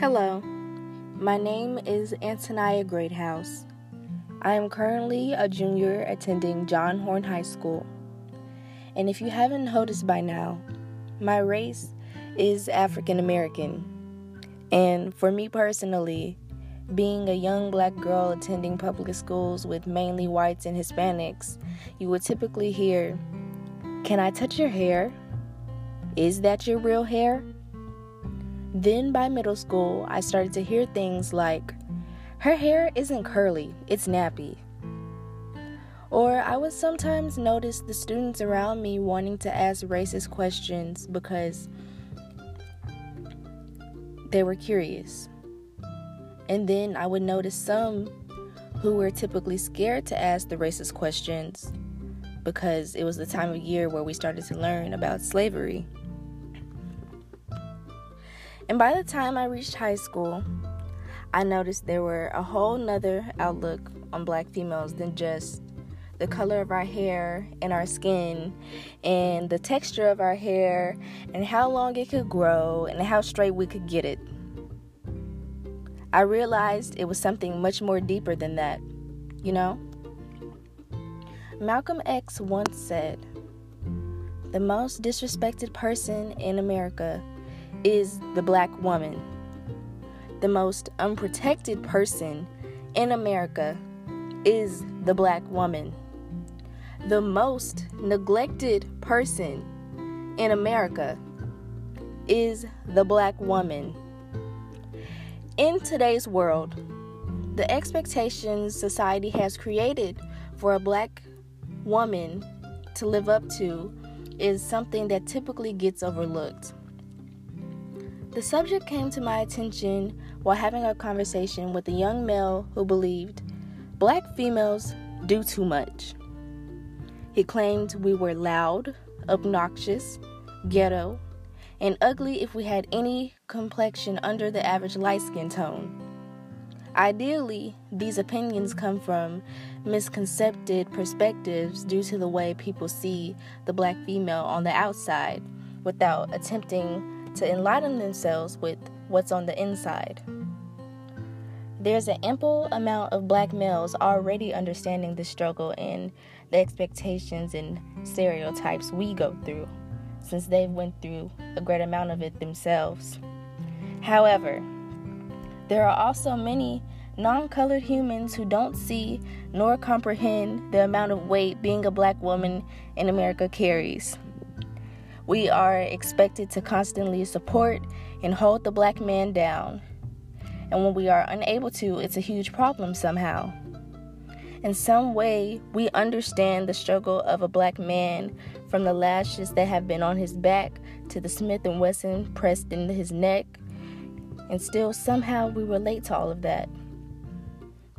Hello, my name is Antonia Greathouse. I am currently a junior attending John Horn High School. And if you haven't noticed by now, my race is African American. And for me personally, being a young black girl attending public schools with mainly whites and Hispanics, you would typically hear, Can I touch your hair? Is that your real hair? Then by middle school, I started to hear things like, Her hair isn't curly, it's nappy. Or I would sometimes notice the students around me wanting to ask racist questions because they were curious. And then I would notice some who were typically scared to ask the racist questions because it was the time of year where we started to learn about slavery. And by the time I reached high school, I noticed there were a whole nother outlook on black females than just the color of our hair and our skin and the texture of our hair and how long it could grow and how straight we could get it. I realized it was something much more deeper than that, you know? Malcolm X once said, The most disrespected person in America is the black woman. The most unprotected person in America is the black woman. The most neglected person in America is the black woman. In today's world, the expectations society has created for a black woman to live up to is something that typically gets overlooked. The subject came to my attention while having a conversation with a young male who believed black females do too much. He claimed we were loud, obnoxious, ghetto, and ugly if we had any complexion under the average light skin tone. Ideally, these opinions come from misconcepted perspectives due to the way people see the black female on the outside without attempting to enlighten themselves with what's on the inside. There's an ample amount of black males already understanding the struggle and the expectations and stereotypes we go through since they've went through a great amount of it themselves. However, there are also many non-colored humans who don't see nor comprehend the amount of weight being a black woman in America carries. We are expected to constantly support and hold the black man down. And when we are unable to, it's a huge problem somehow. In some way, we understand the struggle of a black man from the lashes that have been on his back to the Smith & Wesson pressed into his neck. And still somehow we relate to all of that.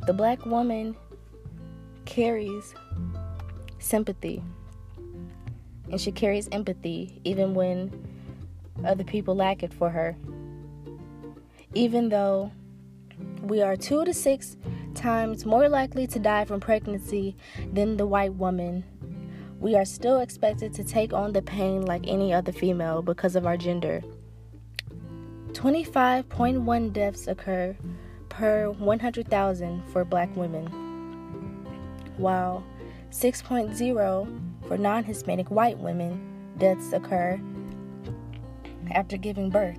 The black woman carries sympathy and she carries empathy even when other people lack it for her. Even though we are two to six times more likely to die from pregnancy than the white woman, we are still expected to take on the pain like any other female because of our gender. 25.1 deaths occur per 100,000 for black women, while 6.0 for non Hispanic white women, deaths occur after giving birth.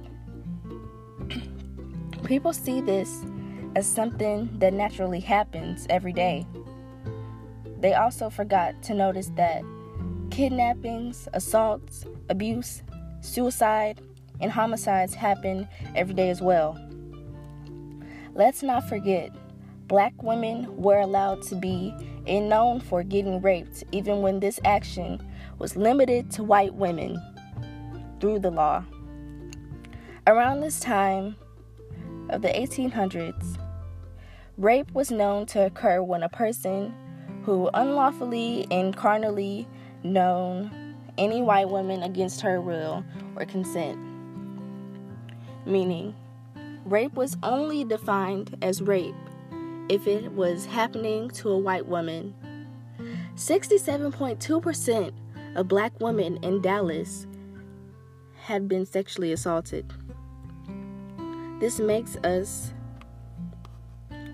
People see this as something that naturally happens every day. They also forgot to notice that kidnappings, assaults, abuse, suicide, and homicides happen every day as well. Let's not forget, black women were allowed to be and known for getting raped, even when this action was limited to white women through the law. Around this time of the 1800s, rape was known to occur when a person who unlawfully and carnally known any white woman against her will or consent. Meaning, rape was only defined as rape if it was happening to a white woman. 67.2% of black women in Dallas had been sexually assaulted. This makes us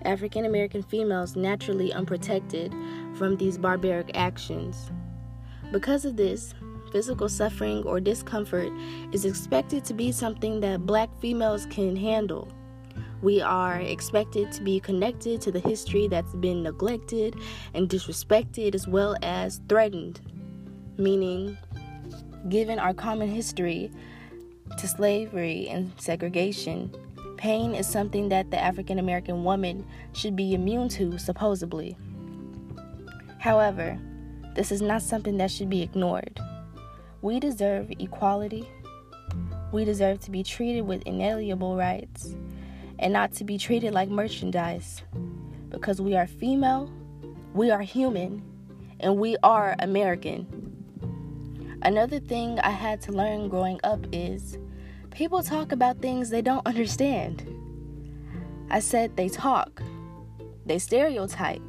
African American females naturally unprotected from these barbaric actions. Because of this, physical suffering or discomfort is expected to be something that black females can handle. We are expected to be connected to the history that's been neglected and disrespected as well as threatened, meaning, given our common history to slavery and segregation, pain is something that the African American woman should be immune to, supposedly. However, this is not something that should be ignored. We deserve equality. We deserve to be treated with inalienable rights and not to be treated like merchandise. Because we are female, we are human, and we are American. Another thing I had to learn growing up is people talk about things they don't understand. I said they talk, they stereotype,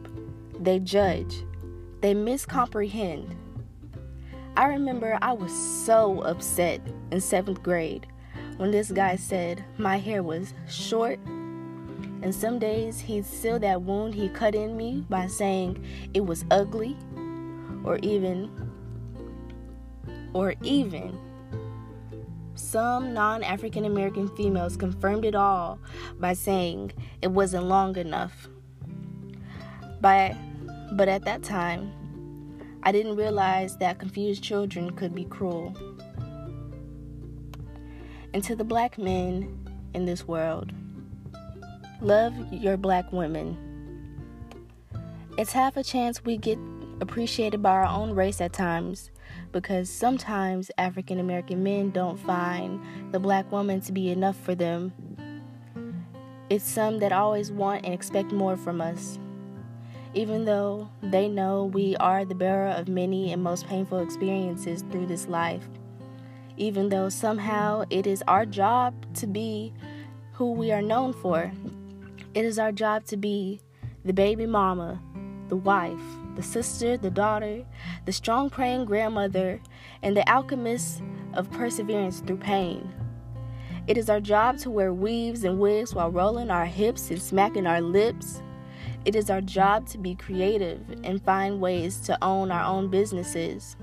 they judge, they miscomprehend. I remember I was so upset in seventh grade when this guy said my hair was short. And some days he'd seal that wound he cut in me by saying it was ugly or even or even some non African American females confirmed it all by saying it wasn't long enough. By, but at that time, I didn't realize that confused children could be cruel and to the black men in this world. Love your black women. It's half a chance we get appreciated by our own race at times because sometimes African American men don't find the black woman to be enough for them. It's some that always want and expect more from us. Even though they know we are the bearer of many and most painful experiences through this life even though somehow it is our job to be who we are known for. It is our job to be the baby mama, the wife, the sister, the daughter, the strong praying grandmother, and the alchemist of perseverance through pain. It is our job to wear weaves and wigs while rolling our hips and smacking our lips. It is our job to be creative and find ways to own our own businesses.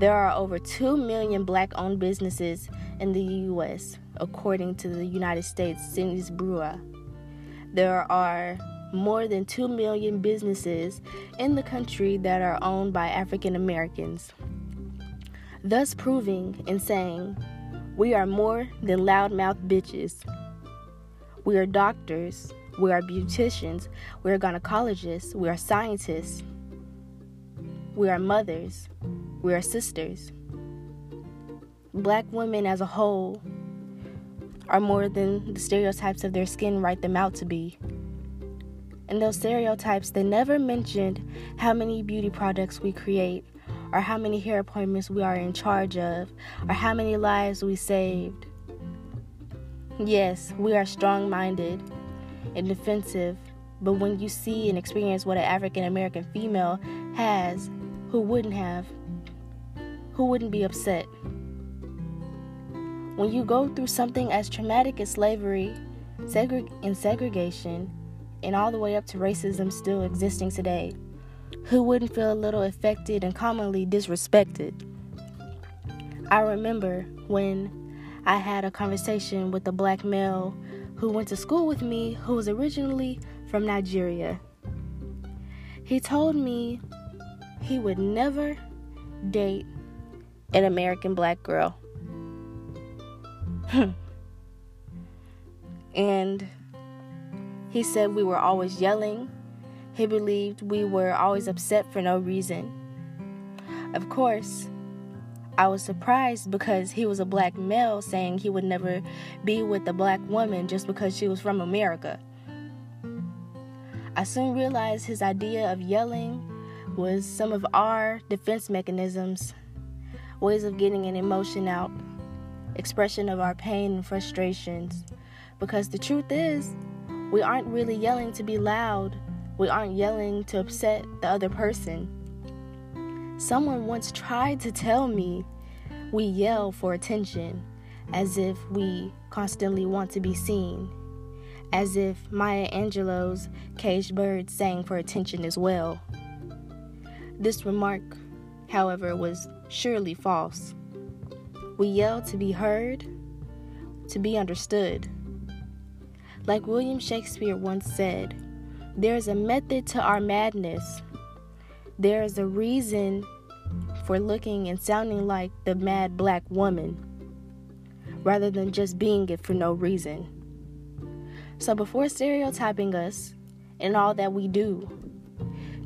There are over 2 million black owned businesses in the U.S., according to the United States Census Bureau. There are more than 2 million businesses in the country that are owned by African Americans, thus proving and saying, we are more than loudmouth bitches. We are doctors, we are beauticians, we are gynecologists, we are scientists, we are mothers, we are sisters. Black women as a whole are more than the stereotypes of their skin write them out to be. And those stereotypes, they never mentioned how many beauty products we create, or how many hair appointments we are in charge of, or how many lives we saved. Yes, we are strong minded and defensive, but when you see and experience what an African American female has, who wouldn't have? Who wouldn't be upset? When you go through something as traumatic as slavery segre- and segregation, and all the way up to racism still existing today, who wouldn't feel a little affected and commonly disrespected? I remember when I had a conversation with a black male who went to school with me who was originally from Nigeria. He told me he would never date an American black girl. Hmm. and he said we were always yelling. He believed we were always upset for no reason. Of course, I was surprised because he was a black male saying he would never be with a black woman just because she was from America. I soon realized his idea of yelling was some of our defense mechanisms ways of getting an emotion out, expression of our pain and frustrations. Because the truth is, we aren't really yelling to be loud, we aren't yelling to upset the other person. Someone once tried to tell me we yell for attention, as if we constantly want to be seen, as if Maya Angelou's caged bird sang for attention as well. This remark, however, was surely false. We yell to be heard, to be understood. Like William Shakespeare once said, there is a method to our madness. There is a reason for looking and sounding like the mad black woman rather than just being it for no reason. So before stereotyping us and all that we do,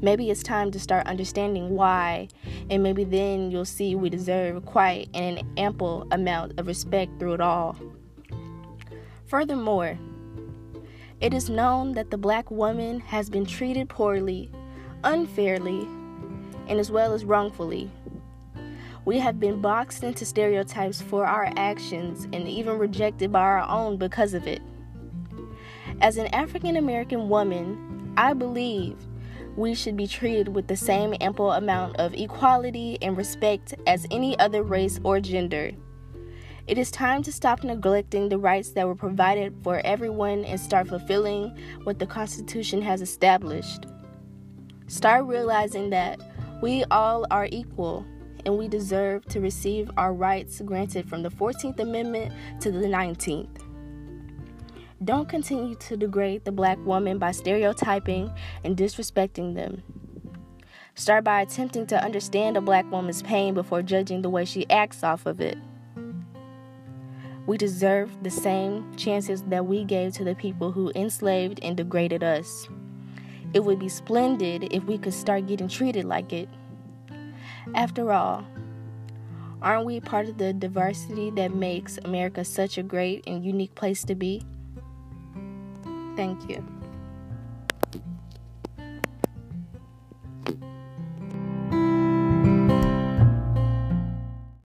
maybe it's time to start understanding why, and maybe then you'll see we deserve quite an ample amount of respect through it all. Furthermore, it is known that the black woman has been treated poorly, unfairly, and as well as wrongfully. We have been boxed into stereotypes for our actions and even rejected by our own because of it. As an African American woman, I believe we should be treated with the same ample amount of equality and respect as any other race or gender. It is time to stop neglecting the rights that were provided for everyone and start fulfilling what the Constitution has established. Start realizing that we all are equal and we deserve to receive our rights granted from the 14th Amendment to the 19th. Don't continue to degrade the black woman by stereotyping and disrespecting them. Start by attempting to understand a black woman's pain before judging the way she acts off of it. We deserve the same chances that we gave to the people who enslaved and degraded us. It would be splendid if we could start getting treated like it. After all, aren't we part of the diversity that makes America such a great and unique place to be? Thank you.